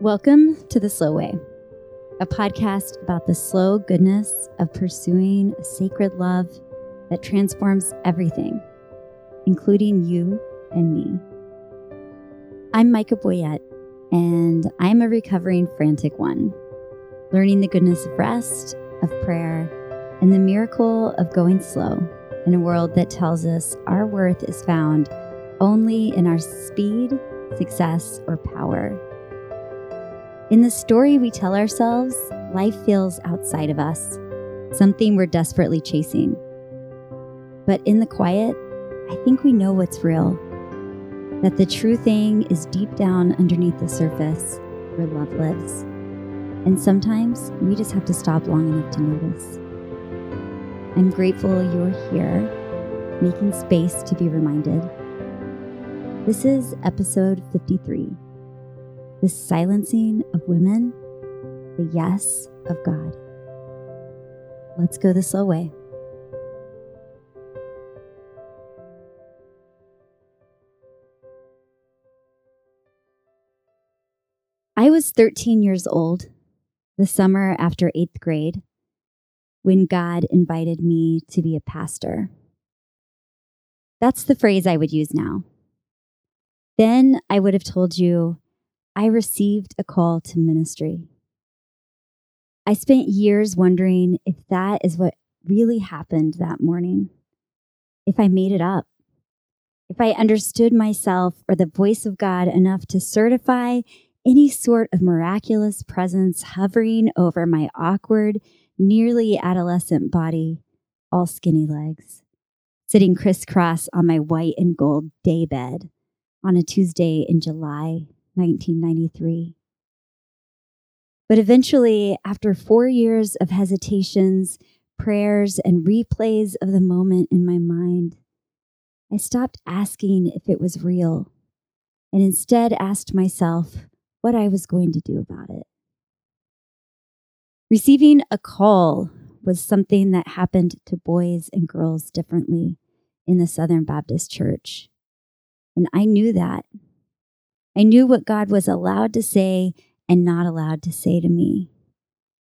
Welcome to The Slow Way, a podcast about the slow goodness of pursuing a sacred love that transforms everything, including you and me. I'm Micha Boyett, and I'm a recovering frantic one, learning the goodness of rest, of prayer, and the miracle of going slow in a world that tells us our worth is found only in our speed, success, or power in the story we tell ourselves, life feels outside of us, something we're desperately chasing. But in the quiet, I think we know what's real that the true thing is deep down underneath the surface where love lives. And sometimes we just have to stop long enough to notice. I'm grateful you're here, making space to be reminded. This is episode 53 the silencing of women, the yes of God. Let's go the slow way. I was 13 years old, the summer after eighth grade, when God invited me to be a pastor. That's the phrase I would use now. Then I would have told you I received a call to ministry. I spent years wondering if that is what really happened that morning, if I made it up, if I understood myself or the voice of God enough to certify any sort of miraculous presence hovering over my awkward, nearly adolescent body, all skinny legs, sitting crisscross on my white and gold daybed on a Tuesday in July 1993. But eventually, after four years of hesitations, prayers, and replays of the moment in my mind, I stopped asking if it was real and instead asked myself what I was going to do about it. Receiving a call was something that happened to boys and girls differently in the Southern Baptist Church. And I knew that I knew what God was allowed to say and not allowed to say to me.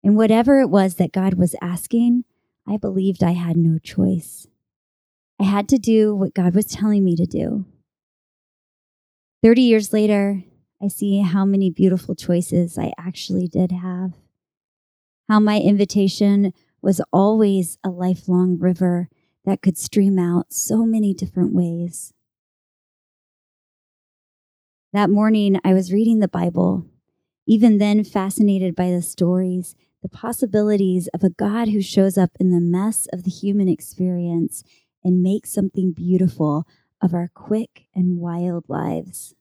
And whatever it was that God was asking, I believed I had no choice. I had to do what God was telling me to do. 30 years later, I see how many beautiful choices I actually did have. How my invitation was always a lifelong river that could stream out so many different ways. That morning, I was reading the Bible, even then fascinated by the stories, the possibilities of a God who shows up in the mess of the human experience and makes something beautiful of our quick and wild lives.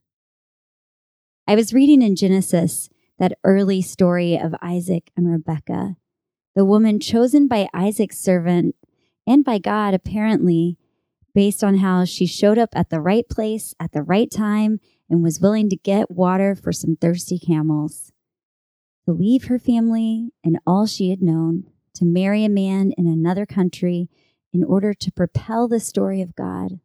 I was reading in Genesis that early story of Isaac and Rebekah, the woman chosen by Isaac's servant and by God, apparently, based on how she showed up at the right place at the right time and was willing to get water for some thirsty camels. To leave her family and all she had known, to marry a man in another country in order to propel the story of God.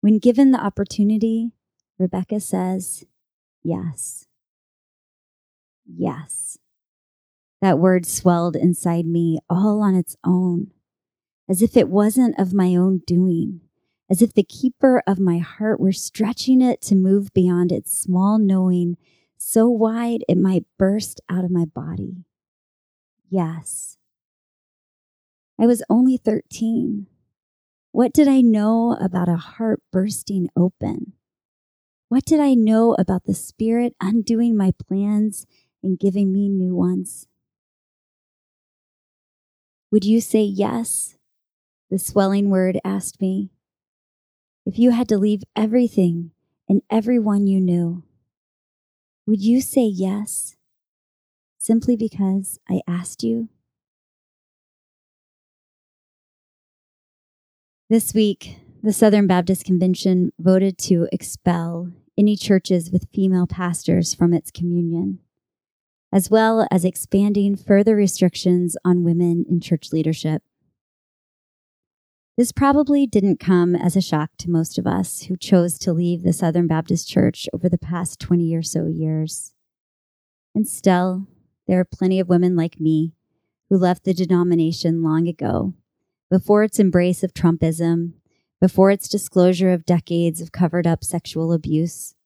When given the opportunity, Rebecca says, Yes. Yes. That word swelled inside me all on its own, as if it wasn't of my own doing, as if the keeper of my heart were stretching it to move beyond its small knowing, so wide it might burst out of my body. Yes. I was only 13. What did I know about a heart bursting open? What did I know about the Spirit undoing my plans and giving me new ones? Would you say yes? The swelling word asked me if you had to leave everything and everyone you knew, would you say yes simply because I asked you? This week, the Southern Baptist Convention voted to expel any churches with female pastors from its communion, as well as expanding further restrictions on women in church leadership. This probably didn't come as a shock to most of us who chose to leave the Southern Baptist Church over the past 20 or so years. And still, there are plenty of women like me who left the denomination long ago, before its embrace of Trumpism, before its disclosure of decades of covered up sexual abuse,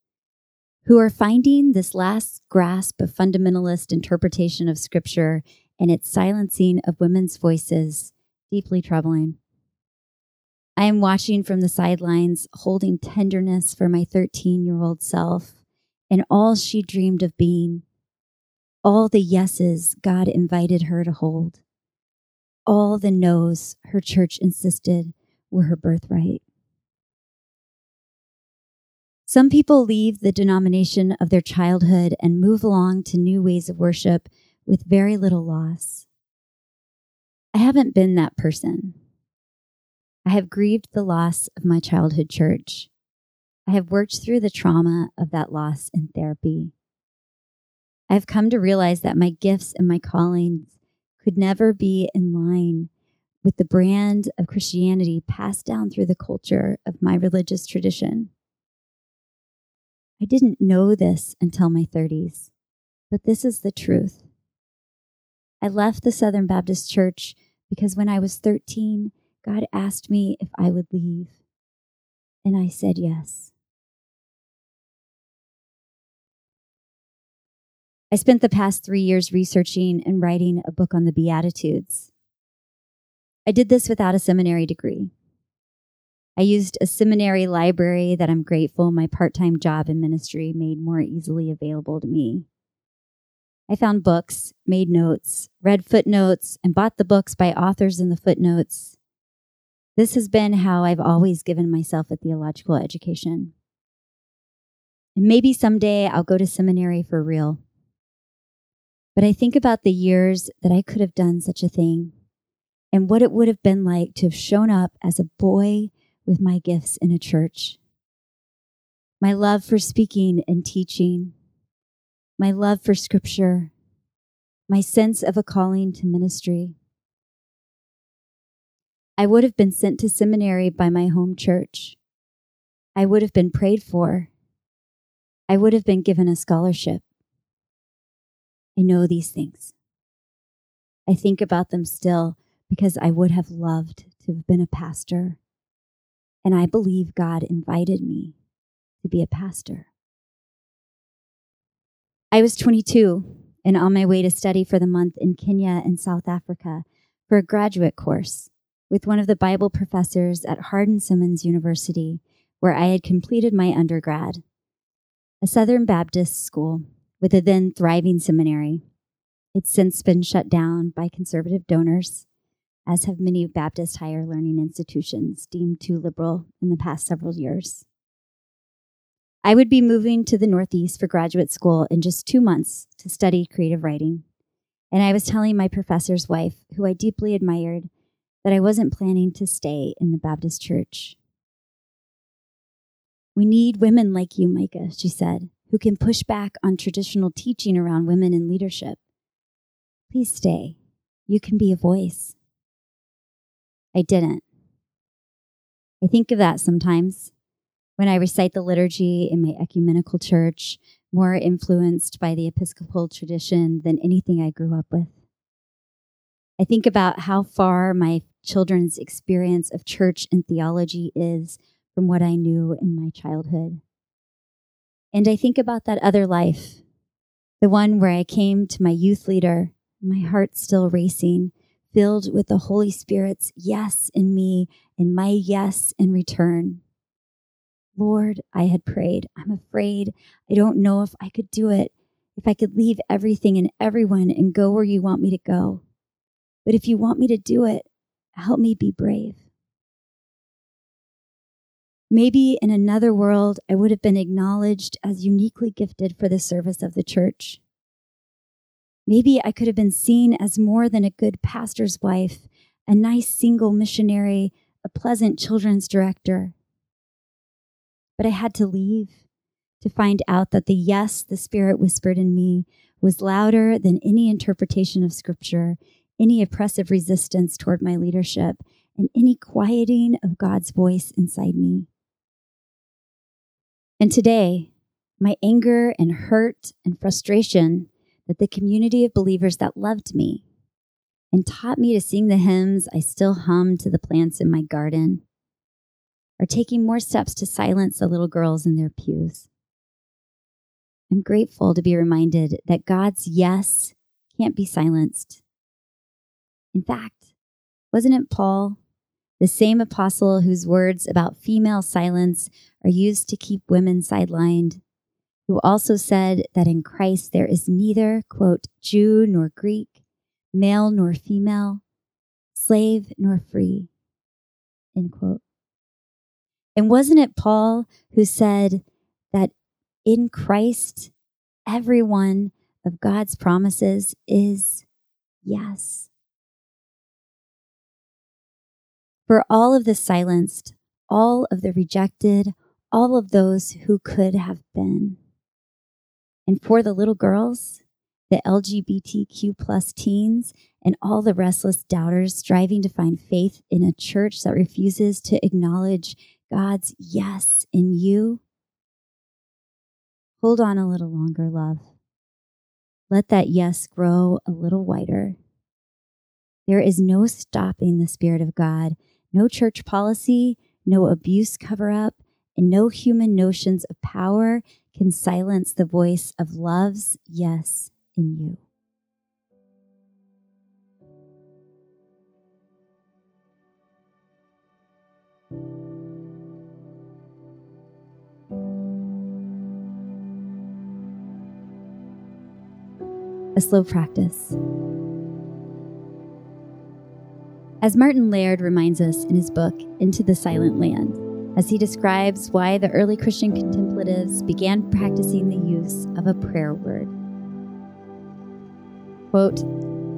who are finding this last grasp of fundamentalist interpretation of Scripture and its silencing of women's voices deeply troubling. I am watching from the sidelines, holding tenderness for my 13 year old self and all she dreamed of being, all the yeses God invited her to hold, all the no's her church insisted were her birthright. Some people leave the denomination of their childhood and move along to new ways of worship with very little loss. I haven't been that person. I have grieved the loss of my childhood church. I have worked through the trauma of that loss in therapy. I have come to realize that my gifts and my callings could never be in line with the brand of Christianity passed down through the culture of my religious tradition. I didn't know this until my 30s, but this is the truth. I left the Southern Baptist Church because when I was 13, God asked me if I would leave, and I said yes. I spent the past three years researching and writing a book on the Beatitudes. I did this without a seminary degree. I used a seminary library that I'm grateful my part time job in ministry made more easily available to me. I found books, made notes, read footnotes, and bought the books by authors in the footnotes. This has been how I've always given myself a theological education. And maybe someday I'll go to seminary for real. But I think about the years that I could have done such a thing and what it would have been like to have shown up as a boy with my gifts in a church. My love for speaking and teaching, my love for scripture, my sense of a calling to ministry. I would have been sent to seminary by my home church. I would have been prayed for. I would have been given a scholarship. I know these things. I think about them still because I would have loved to have been a pastor and I believe God invited me to be a pastor. I was 22 and on my way to study for the month in Kenya and South Africa for a graduate course with one of the Bible professors at Hardin Simmons University, where I had completed my undergrad, a Southern Baptist school with a then thriving seminary. It's since been shut down by conservative donors as have many Baptist higher learning institutions deemed too liberal in the past several years. I would be moving to the Northeast for graduate school in just two months to study creative writing. And I was telling my professor's wife, who I deeply admired, that I wasn't planning to stay in the Baptist church. We need women like you, Micha, she said, who can push back on traditional teaching around women in leadership. Please stay. You can be a voice. I didn't. I think of that sometimes when I recite the liturgy in my ecumenical church, more influenced by the Episcopal tradition than anything I grew up with. I think about how far my children's experience of church and theology is from what I knew in my childhood. And I think about that other life, the one where I came to my youth leader, my heart still racing, filled with the Holy Spirit's yes in me and my yes in return. Lord, I had prayed. I'm afraid. I don't know if I could do it, if I could leave everything and everyone and go where you want me to go. But if you want me to do it, help me be brave. Maybe in another world, I would have been acknowledged as uniquely gifted for the service of the church. Maybe I could have been seen as more than a good pastor's wife, a nice single missionary, a pleasant children's director. But I had to leave to find out that the yes the Spirit whispered in me was louder than any interpretation of Scripture, any oppressive resistance toward my leadership, and any quieting of God's voice inside me. And today, my anger and hurt and frustration that the community of believers that loved me and taught me to sing the hymns I still hum to the plants in my garden are taking more steps to silence the little girls in their pews. I'm grateful to be reminded that God's yes can't be silenced. In fact, wasn't it Paul, the same apostle whose words about female silence are used to keep women sidelined, who also said that in Christ there is neither, quote, Jew nor Greek, male nor female, slave nor free, end quote. And wasn't it Paul who said that in Christ, every one of God's promises is yes? For all of the silenced, all of the rejected, all of those who could have been. And for the little girls, the LGBTQ plus teens, and all the restless doubters striving to find faith in a church that refuses to acknowledge God's yes in you. Hold on a little longer, love. Let that yes grow a little wider. There is no stopping the Spirit of God, no church policy, no abuse cover up, and no human notions of power can silence the voice of love's yes in you. A slow practice. As Martin Laird reminds us in his book, Into the Silent Land, as he describes why the early Christian contemplatives began practicing the use of a prayer word. Quote,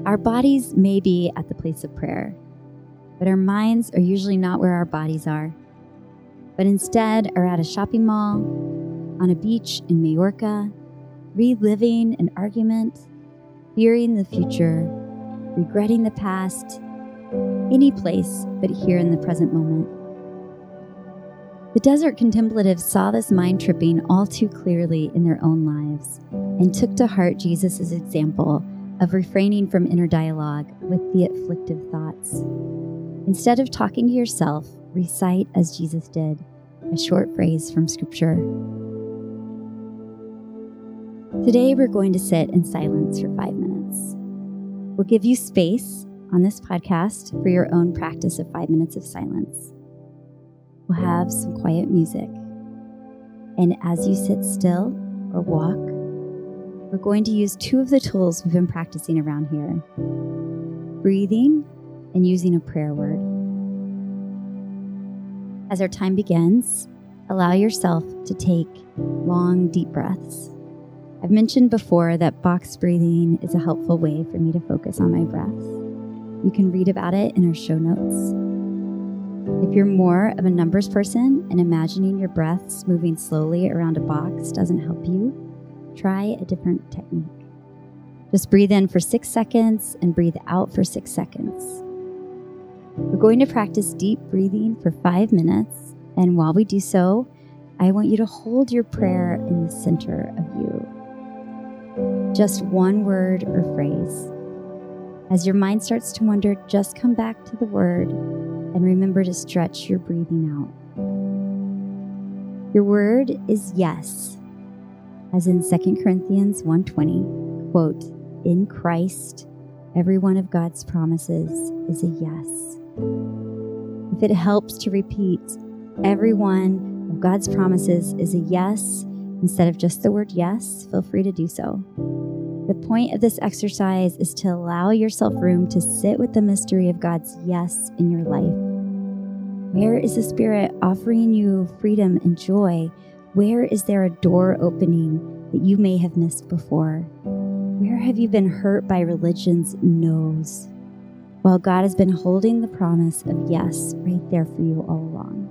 Our bodies may be at the place of prayer, but our minds are usually not where our bodies are, but instead are at a shopping mall, on a beach in Majorca, reliving an argument, fearing the future, regretting the past, any place but here in the present moment. The desert contemplatives saw this mind tripping all too clearly in their own lives and took to heart Jesus' example of refraining from inner dialogue with the afflictive thoughts. Instead of talking to yourself, recite as Jesus did a short phrase from Scripture. Today, we're going to sit in silence for five minutes. We'll give you space on this podcast for your own practice of five minutes of silence. We'll have some quiet music. And as you sit still or walk, we're going to use two of the tools we've been practicing around here breathing and using a prayer word. As our time begins, allow yourself to take long, deep breaths. I've mentioned before that box breathing is a helpful way for me to focus on my breath. You can read about it in our show notes. If you're more of a numbers person and imagining your breaths moving slowly around a box doesn't help you, try a different technique. Just breathe in for six seconds and breathe out for six seconds. We're going to practice deep breathing for five minutes, and while we do so, I want you to hold your prayer in the center of you. Just one word or phrase. As your mind starts to wander, just come back to the word and remember to stretch your breathing out. Your word is yes, as in 2 Corinthians 1:20, quote, "In Christ, every one of God's promises is a yes." If it helps to repeat, every one of God's promises is a yes instead of just the word yes, feel free to do so. The point of this exercise is to allow yourself room to sit with the mystery of God's yes in your life. Where is the Spirit offering you freedom and joy? Where is there a door opening that you may have missed before? Where have you been hurt by religion's no's? While God has been holding the promise of yes right there for you all along.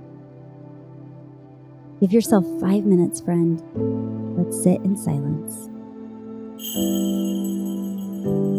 Give yourself five minutes, friend. Let's sit in silence. Thank you.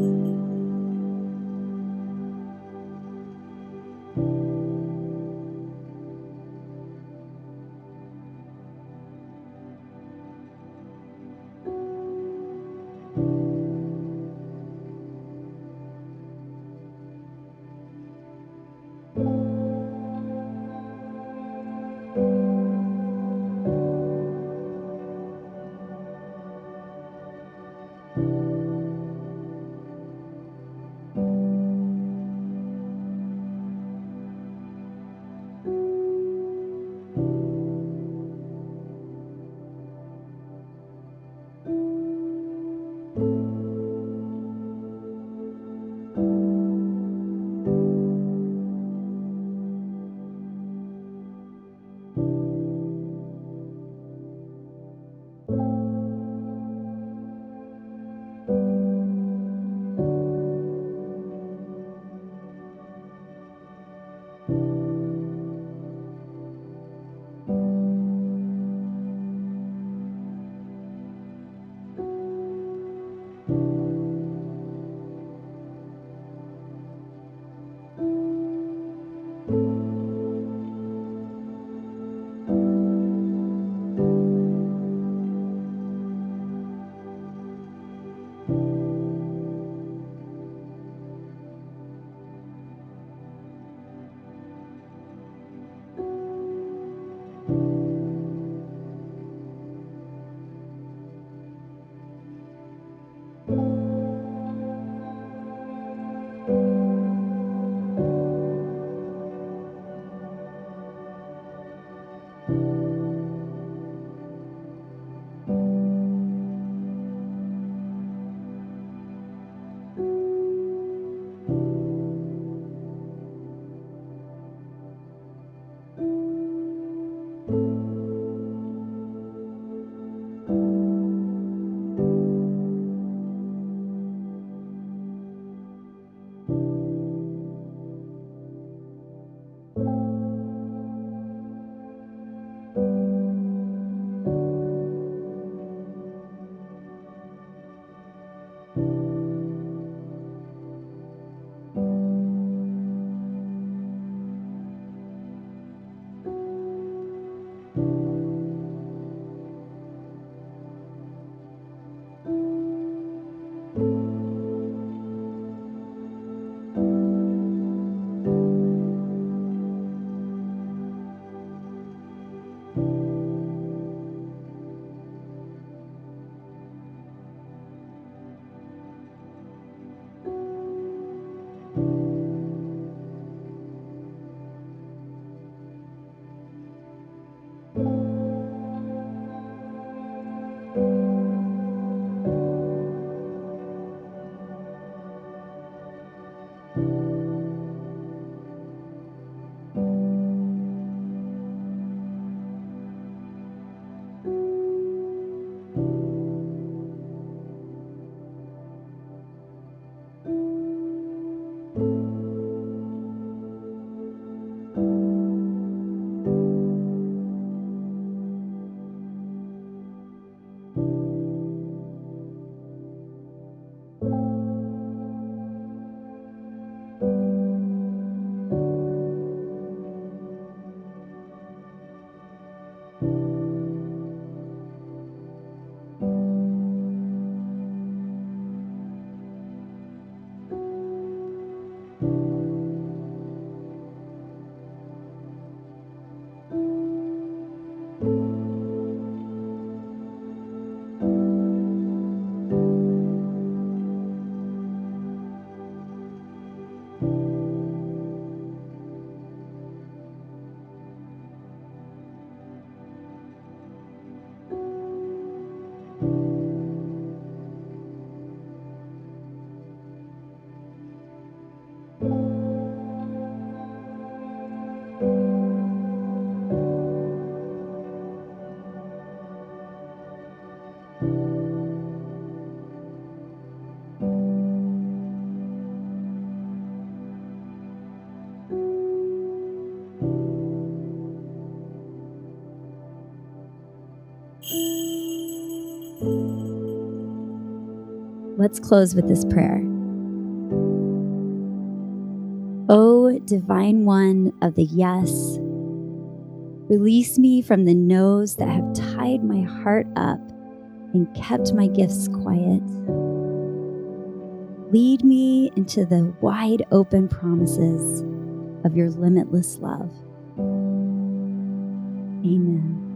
Let's close with this prayer. O divine one of the yes, release me from the no's that have tied my heart up and kept my gifts quiet. Lead me into the wide open promises of your limitless love. Amen.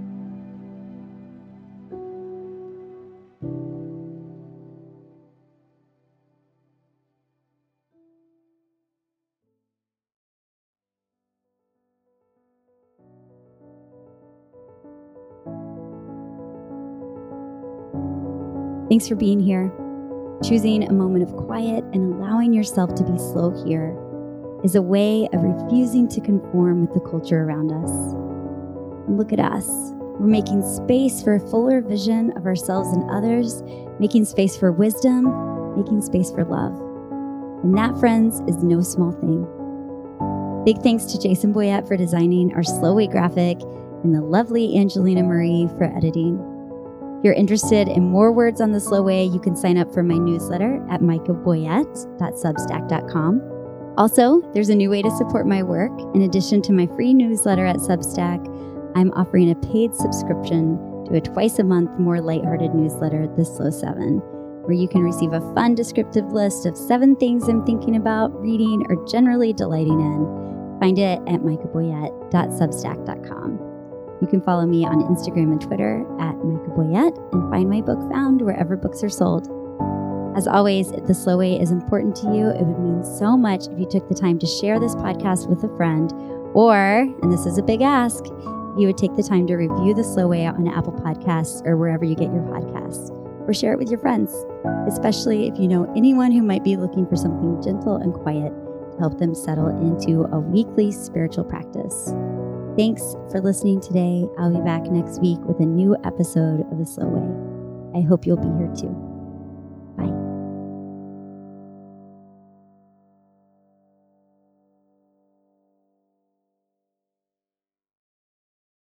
Thanks for being here. Choosing a moment of quiet and allowing yourself to be slow here is a way of refusing to conform with the culture around us. Look at us. We're making space for a fuller vision of ourselves and others, making space for wisdom, making space for love. And that, friends, is no small thing. Big thanks to Jason Boyett for designing our slow way graphic and the lovely Angelina Marie for editing you're interested in more words on the slow way, you can sign up for my newsletter at michaboyett.substack.com. Also, there's a new way to support my work. In addition to my free newsletter at Substack, I'm offering a paid subscription to a twice a month, more lighthearted newsletter, The Slow Seven, where you can receive a fun descriptive list of seven things I'm thinking about, reading, or generally delighting in. Find it at michaboyett.substack.com. You can follow me on Instagram and Twitter at Micha Boyett and find my book found wherever books are sold. As always, if the slow way is important to you, it would mean so much if you took the time to share this podcast with a friend, or, and this is a big ask, if you would take the time to review the slow way on Apple Podcasts or wherever you get your podcasts, or share it with your friends, especially if you know anyone who might be looking for something gentle and quiet to help them settle into a weekly spiritual practice. Thanks for listening today. I'll be back next week with a new episode of The Slow Way. I hope you'll be here too.